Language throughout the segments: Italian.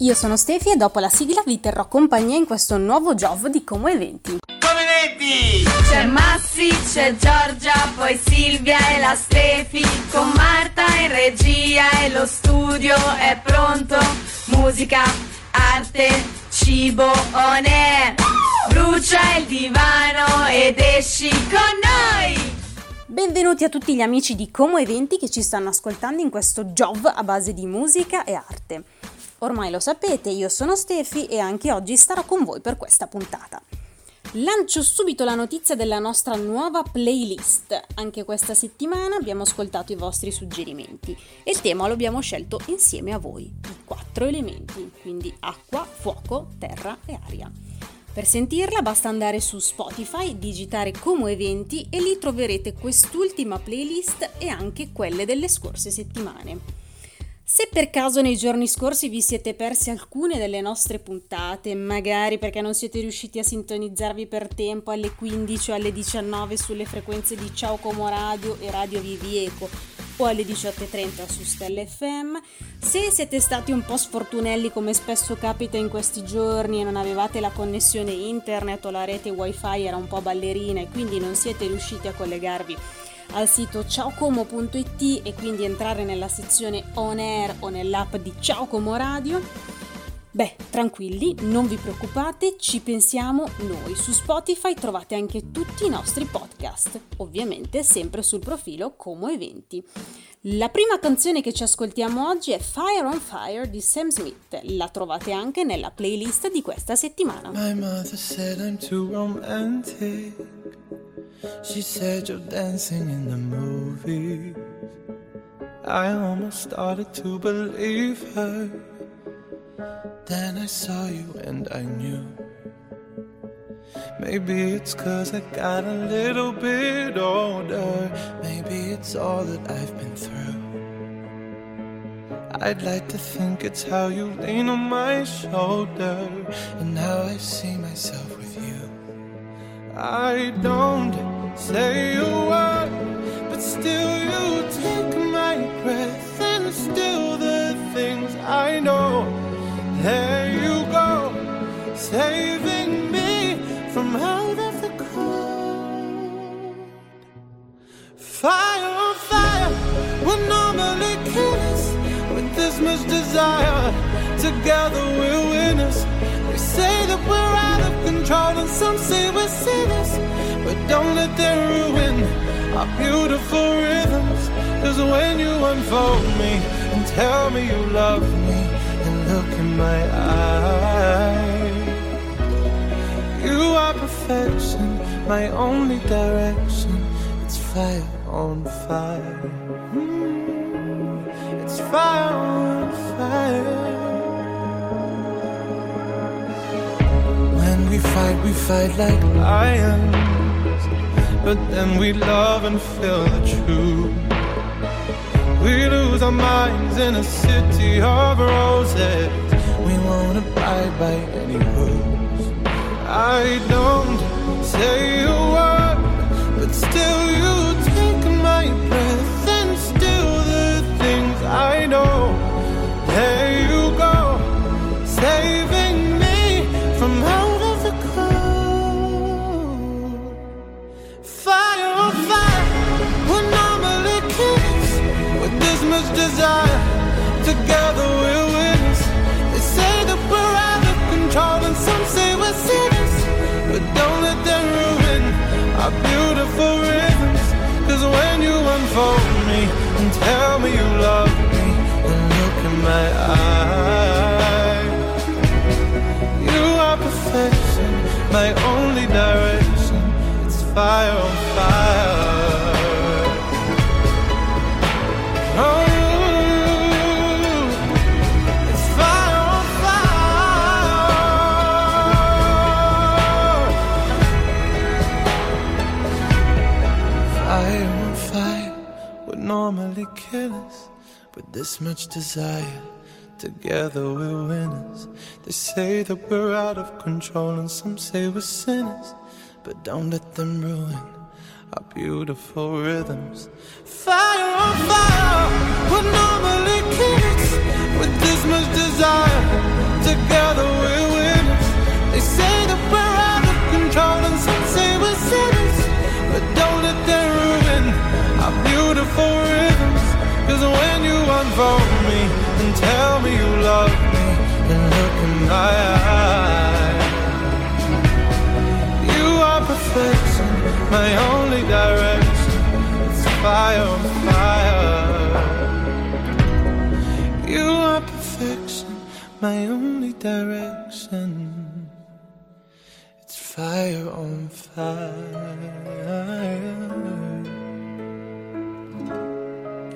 Io sono Stefi e dopo la sigla vi terrò compagnia in questo nuovo job di Como Eventi. Come eventi! C'è Massi, c'è Giorgia, poi Silvia e la Stefi, con Marta in regia e lo studio è pronto. Musica, arte, cibo, on air. Brucia il divano ed esci con noi! Benvenuti a tutti gli amici di Como Eventi che ci stanno ascoltando in questo job a base di musica e arte. Ormai lo sapete, io sono Stefi e anche oggi starò con voi per questa puntata. Lancio subito la notizia della nostra nuova playlist. Anche questa settimana abbiamo ascoltato i vostri suggerimenti e il tema lo abbiamo scelto insieme a voi, i quattro elementi, quindi acqua, fuoco, terra e aria. Per sentirla basta andare su Spotify, digitare Como Eventi e lì troverete quest'ultima playlist e anche quelle delle scorse settimane. Se per caso nei giorni scorsi vi siete persi alcune delle nostre puntate, magari perché non siete riusciti a sintonizzarvi per tempo alle 15 o alle 19 sulle frequenze di Ciao Como Radio e Radio Vivieco o alle 18.30 su Stelle FM, se siete stati un po' sfortunelli come spesso capita in questi giorni e non avevate la connessione internet o la rete wifi era un po' ballerina e quindi non siete riusciti a collegarvi al sito ciaocomo.it e quindi entrare nella sezione on air o nell'app di Ciao Como Radio. Beh, tranquilli, non vi preoccupate, ci pensiamo noi. Su Spotify trovate anche tutti i nostri podcast, ovviamente sempre sul profilo Como Eventi. La prima canzone che ci ascoltiamo oggi è Fire on Fire di Sam Smith. La trovate anche nella playlist di questa settimana. My mother said I'm too romantic. She said you're dancing in the movies. I almost started to believe her. Then I saw you and I knew. Maybe it's cause I got a little bit older. Maybe it's all that I've been through. I'd like to think it's how you lean on my shoulder and how I see myself. I don't say a word, but still you take my breath, and still the things I know. There you go, saving me from out of the cold. Fire on fire, we're normally killers with this much desire. Together we're control, and some say we're sinners. But don't let them ruin our beautiful rhythms. Cause when you unfold me and tell me you love me, and look in my eyes, you are perfection, my only direction. It's fire on fire. Mm, it's fire on fire. Fight, we fight like lions. But then we love and feel the truth. We lose our minds in a city of roses. We won't abide by any rules. I don't say a word, but still you take my breath, and still the things I know. There much desire. Together we're winners. They say that we're out of control, and some say we're sinners. But don't let them ruin our beautiful rhythms. Cause when you unfold me and tell me you love me, and look in my eyes, you are perfection, my only direction. It's fire fire. would normally kill us, but this much desire. Together we're winners. They say that we're out of control, and some say we're sinners. But don't let them ruin our beautiful rhythms. Fire on fire, we're normally kids with this much desire. Together we're winners. They say. Phone me and tell me you love me and look in my eyes. You are perfection, my only direction. It's fire on fire. You are perfection, my only direction. It's fire on fire.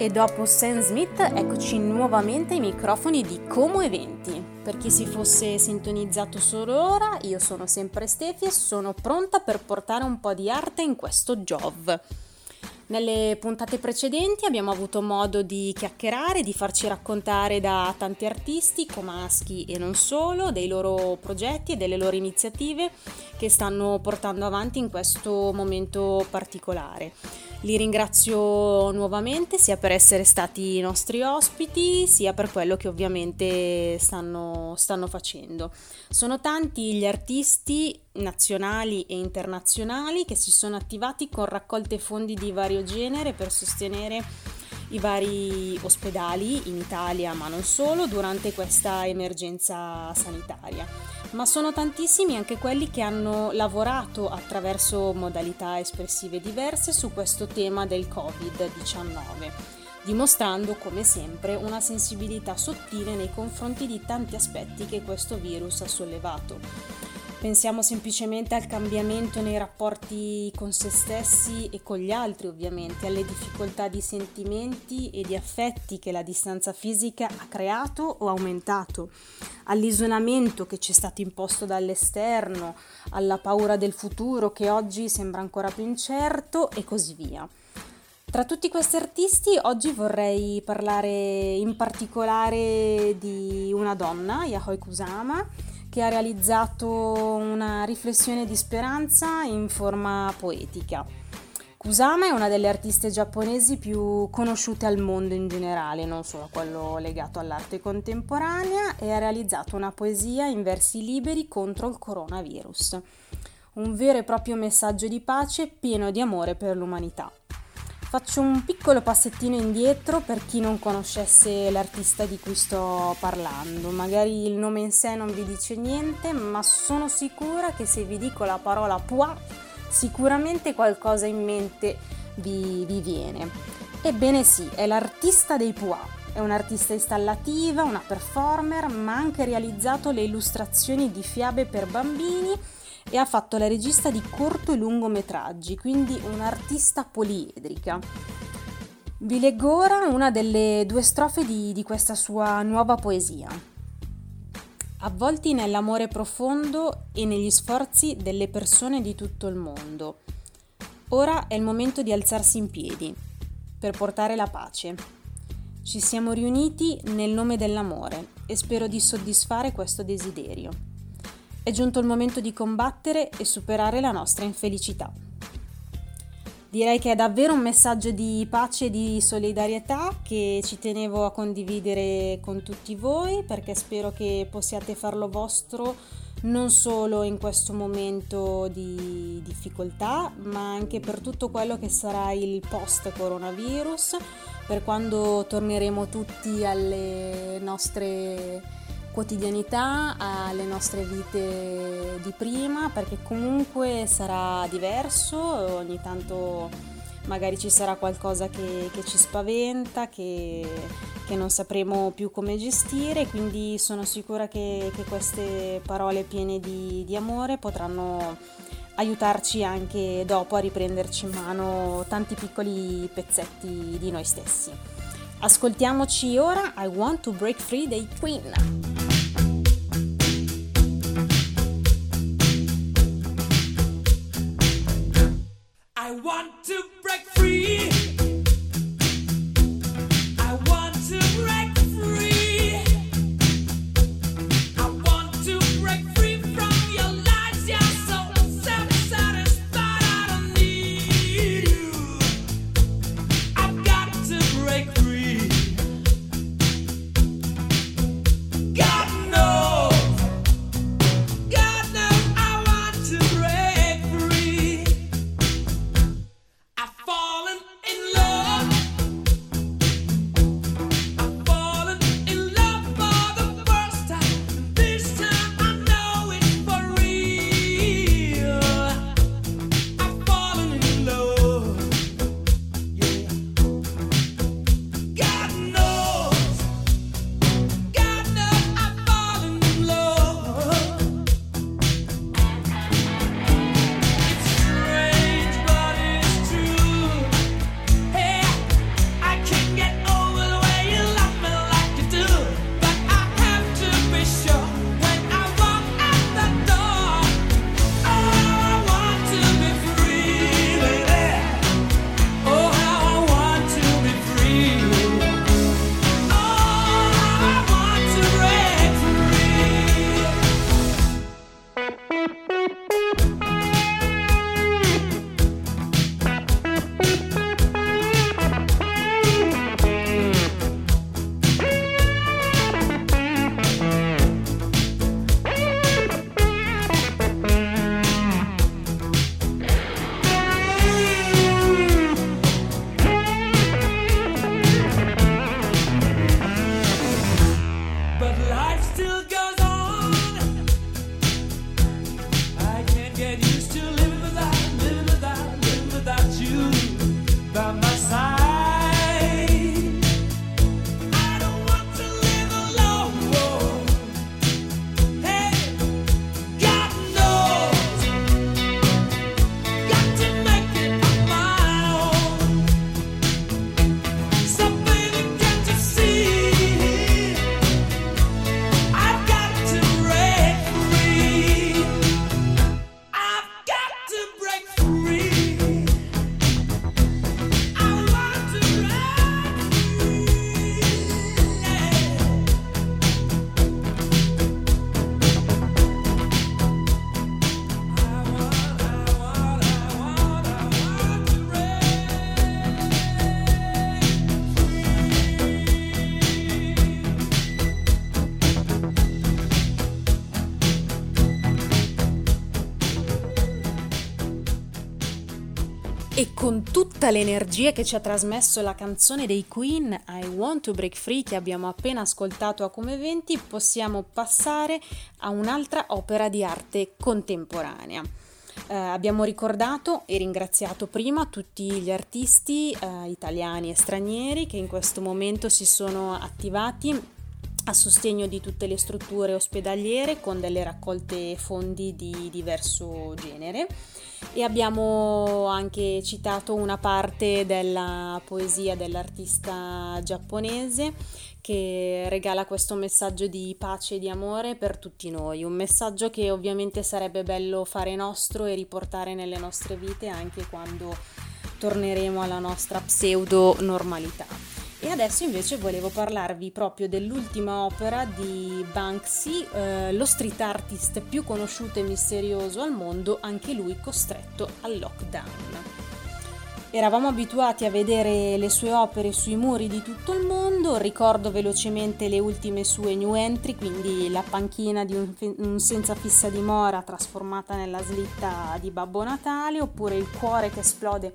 E dopo Sam Smith eccoci nuovamente ai microfoni di Como Eventi. Per chi si fosse sintonizzato solo ora, io sono sempre Stefi e sono pronta per portare un po' di arte in questo Jov. Nelle puntate precedenti abbiamo avuto modo di chiacchierare, di farci raccontare da tanti artisti, comaschi e non solo, dei loro progetti e delle loro iniziative che stanno portando avanti in questo momento particolare. Li ringrazio nuovamente sia per essere stati i nostri ospiti, sia per quello che ovviamente stanno, stanno facendo. Sono tanti gli artisti nazionali e internazionali che si sono attivati con raccolte fondi di vario genere per sostenere i vari ospedali in Italia, ma non solo, durante questa emergenza sanitaria. Ma sono tantissimi anche quelli che hanno lavorato attraverso modalità espressive diverse su questo tema del Covid-19, dimostrando come sempre una sensibilità sottile nei confronti di tanti aspetti che questo virus ha sollevato Pensiamo semplicemente al cambiamento nei rapporti con se stessi e con gli altri, ovviamente, alle difficoltà di sentimenti e di affetti che la distanza fisica ha creato o aumentato, all'isolamento che ci è stato imposto dall'esterno, alla paura del futuro che oggi sembra ancora più incerto e così via. Tra tutti questi artisti oggi vorrei parlare in particolare di una donna, Yahoi Kusama, che ha realizzato una riflessione di speranza in forma poetica. Kusama è una delle artiste giapponesi più conosciute al mondo in generale, non solo quello legato all'arte contemporanea, e ha realizzato una poesia in versi liberi contro il coronavirus. Un vero e proprio messaggio di pace pieno di amore per l'umanità. Faccio un piccolo passettino indietro per chi non conoscesse l'artista di cui sto parlando. Magari il nome in sé non vi dice niente, ma sono sicura che se vi dico la parola Pua, sicuramente qualcosa in mente vi, vi viene. Ebbene sì, è l'artista dei Pua. È un'artista installativa, una performer, ma ha anche realizzato le illustrazioni di fiabe per bambini e ha fatto la regista di corto e lungometraggi, quindi un'artista poliedrica. Vi leggo ora una delle due strofe di, di questa sua nuova poesia. Avvolti nell'amore profondo e negli sforzi delle persone di tutto il mondo. Ora è il momento di alzarsi in piedi per portare la pace. Ci siamo riuniti nel nome dell'amore e spero di soddisfare questo desiderio. È giunto il momento di combattere e superare la nostra infelicità. Direi che è davvero un messaggio di pace e di solidarietà che ci tenevo a condividere con tutti voi perché spero che possiate farlo vostro non solo in questo momento di difficoltà, ma anche per tutto quello che sarà il post coronavirus, per quando torneremo tutti alle nostre quotidianità alle nostre vite di prima perché comunque sarà diverso, ogni tanto magari ci sarà qualcosa che, che ci spaventa, che, che, non sapremo più come gestire, quindi sono sicura che, che queste parole piene di, di amore potranno aiutarci anche dopo a riprenderci in mano tanti piccoli pezzetti di noi stessi. Ascoltiamoci ora I Want to Break Free dei Queen. Tutta l'energia che ci ha trasmesso la canzone dei Queen I Want to Break Free che abbiamo appena ascoltato a Come Eventi, possiamo passare a un'altra opera di arte contemporanea. Eh, abbiamo ricordato e ringraziato prima tutti gli artisti eh, italiani e stranieri che in questo momento si sono attivati a sostegno di tutte le strutture ospedaliere con delle raccolte fondi di diverso genere e abbiamo anche citato una parte della poesia dell'artista giapponese che regala questo messaggio di pace e di amore per tutti noi, un messaggio che ovviamente sarebbe bello fare nostro e riportare nelle nostre vite anche quando torneremo alla nostra pseudo normalità. E adesso invece volevo parlarvi proprio dell'ultima opera di Banksy, eh, lo street artist più conosciuto e misterioso al mondo, anche lui costretto al lockdown. Eravamo abituati a vedere le sue opere sui muri di tutto il mondo, ricordo velocemente le ultime sue new entry, quindi la panchina di un, un senza fissa dimora trasformata nella slitta di Babbo Natale, oppure il cuore che esplode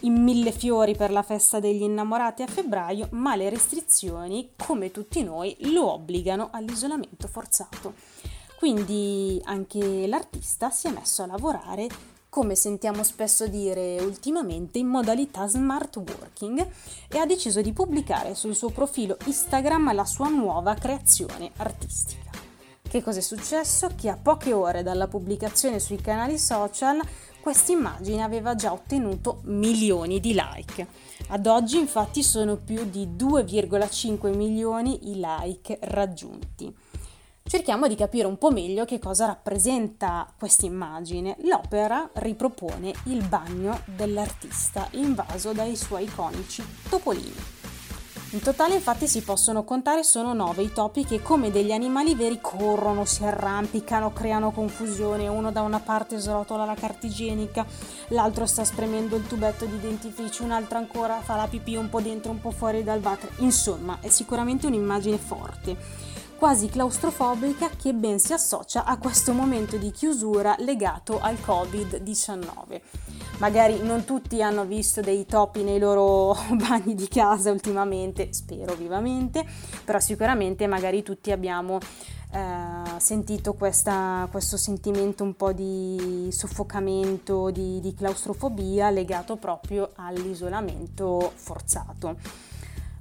in mille fiori per la festa degli innamorati a febbraio, ma le restrizioni, come tutti noi, lo obbligano all'isolamento forzato. Quindi anche l'artista si è messo a lavorare, come sentiamo spesso dire ultimamente, in modalità smart working e ha deciso di pubblicare sul suo profilo Instagram la sua nuova creazione artistica. Che cosa è successo? Che a poche ore dalla pubblicazione sui canali social questa immagine aveva già ottenuto milioni di like. Ad oggi infatti sono più di 2,5 milioni i like raggiunti. Cerchiamo di capire un po' meglio che cosa rappresenta questa immagine. L'opera ripropone il bagno dell'artista invaso dai suoi iconici topolini. In totale infatti si possono contare solo 9 i topi che come degli animali veri corrono, si arrampicano, creano confusione, uno da una parte srotola la carta igienica, l'altro sta spremendo il tubetto di dentifricio, un altro ancora fa la pipì un po' dentro, un po' fuori dal water. Insomma, è sicuramente un'immagine forte quasi claustrofobica che ben si associa a questo momento di chiusura legato al Covid-19. Magari non tutti hanno visto dei topi nei loro bagni di casa ultimamente, spero vivamente, però sicuramente magari tutti abbiamo eh, sentito questa, questo sentimento un po' di soffocamento, di, di claustrofobia legato proprio all'isolamento forzato.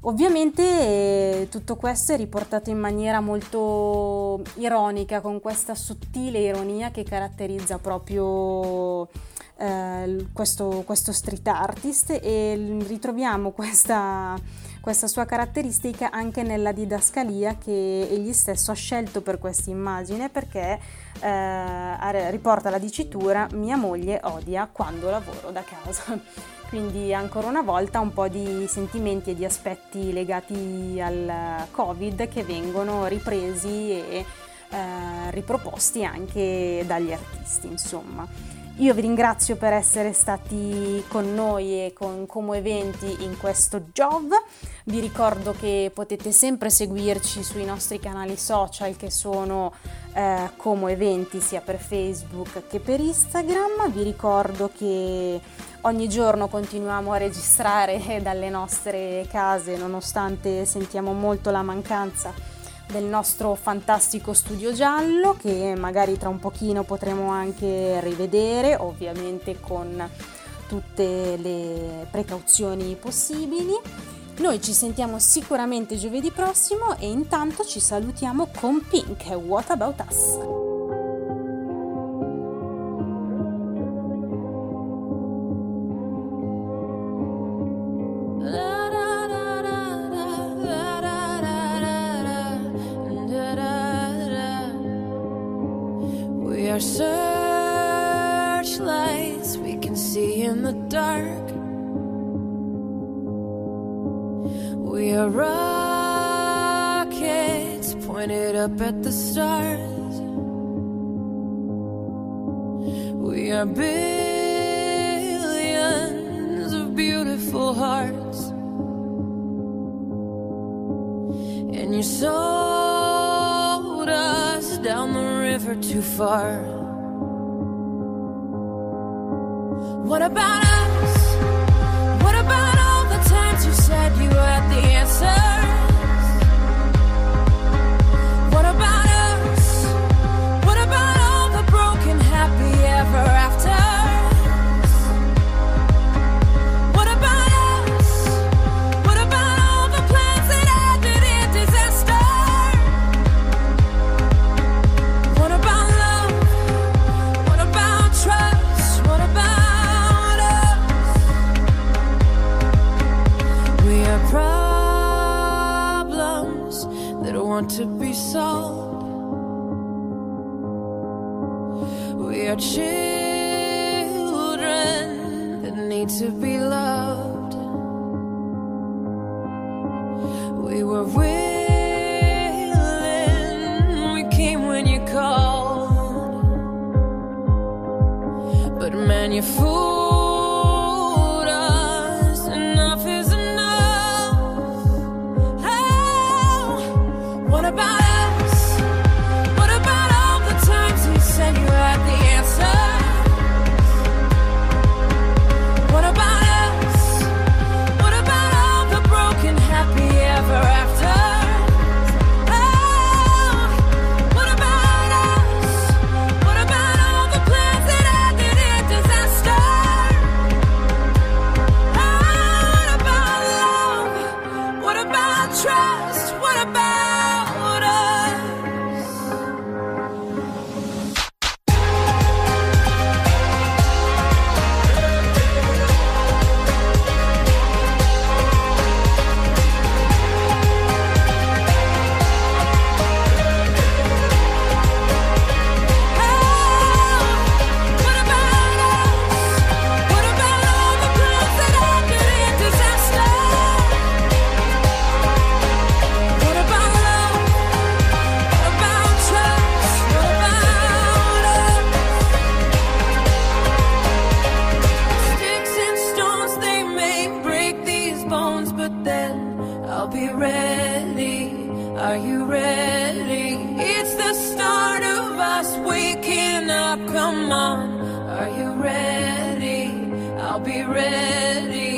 Ovviamente eh, tutto questo è riportato in maniera molto ironica, con questa sottile ironia che caratterizza proprio eh, questo, questo, street artist e ritroviamo questa, questa, sua caratteristica anche nella didascalia che egli stesso ha scelto per questa immagine perché eh, riporta la dicitura mia moglie odia quando lavoro da casa. Quindi ancora una volta un po' di sentimenti e di aspetti legati al Covid che vengono ripresi e eh, riproposti anche dagli artisti, insomma. Io vi ringrazio per essere stati con noi e con Como Eventi in questo Jov. Vi ricordo che potete sempre seguirci sui nostri canali social che sono eh, Como Eventi sia per Facebook che per Instagram. Vi ricordo che ogni giorno continuiamo a registrare dalle nostre case nonostante sentiamo molto la mancanza del nostro fantastico studio giallo che magari tra un pochino potremo anche rivedere, ovviamente con tutte le precauzioni possibili. Noi ci sentiamo sicuramente giovedì prossimo e intanto ci salutiamo con Pink, What About Us? We are billions of beautiful hearts. And you sold us down the river too far. What about? Are you ready? It's the start of us waking up. Come on, are you ready? I'll be ready.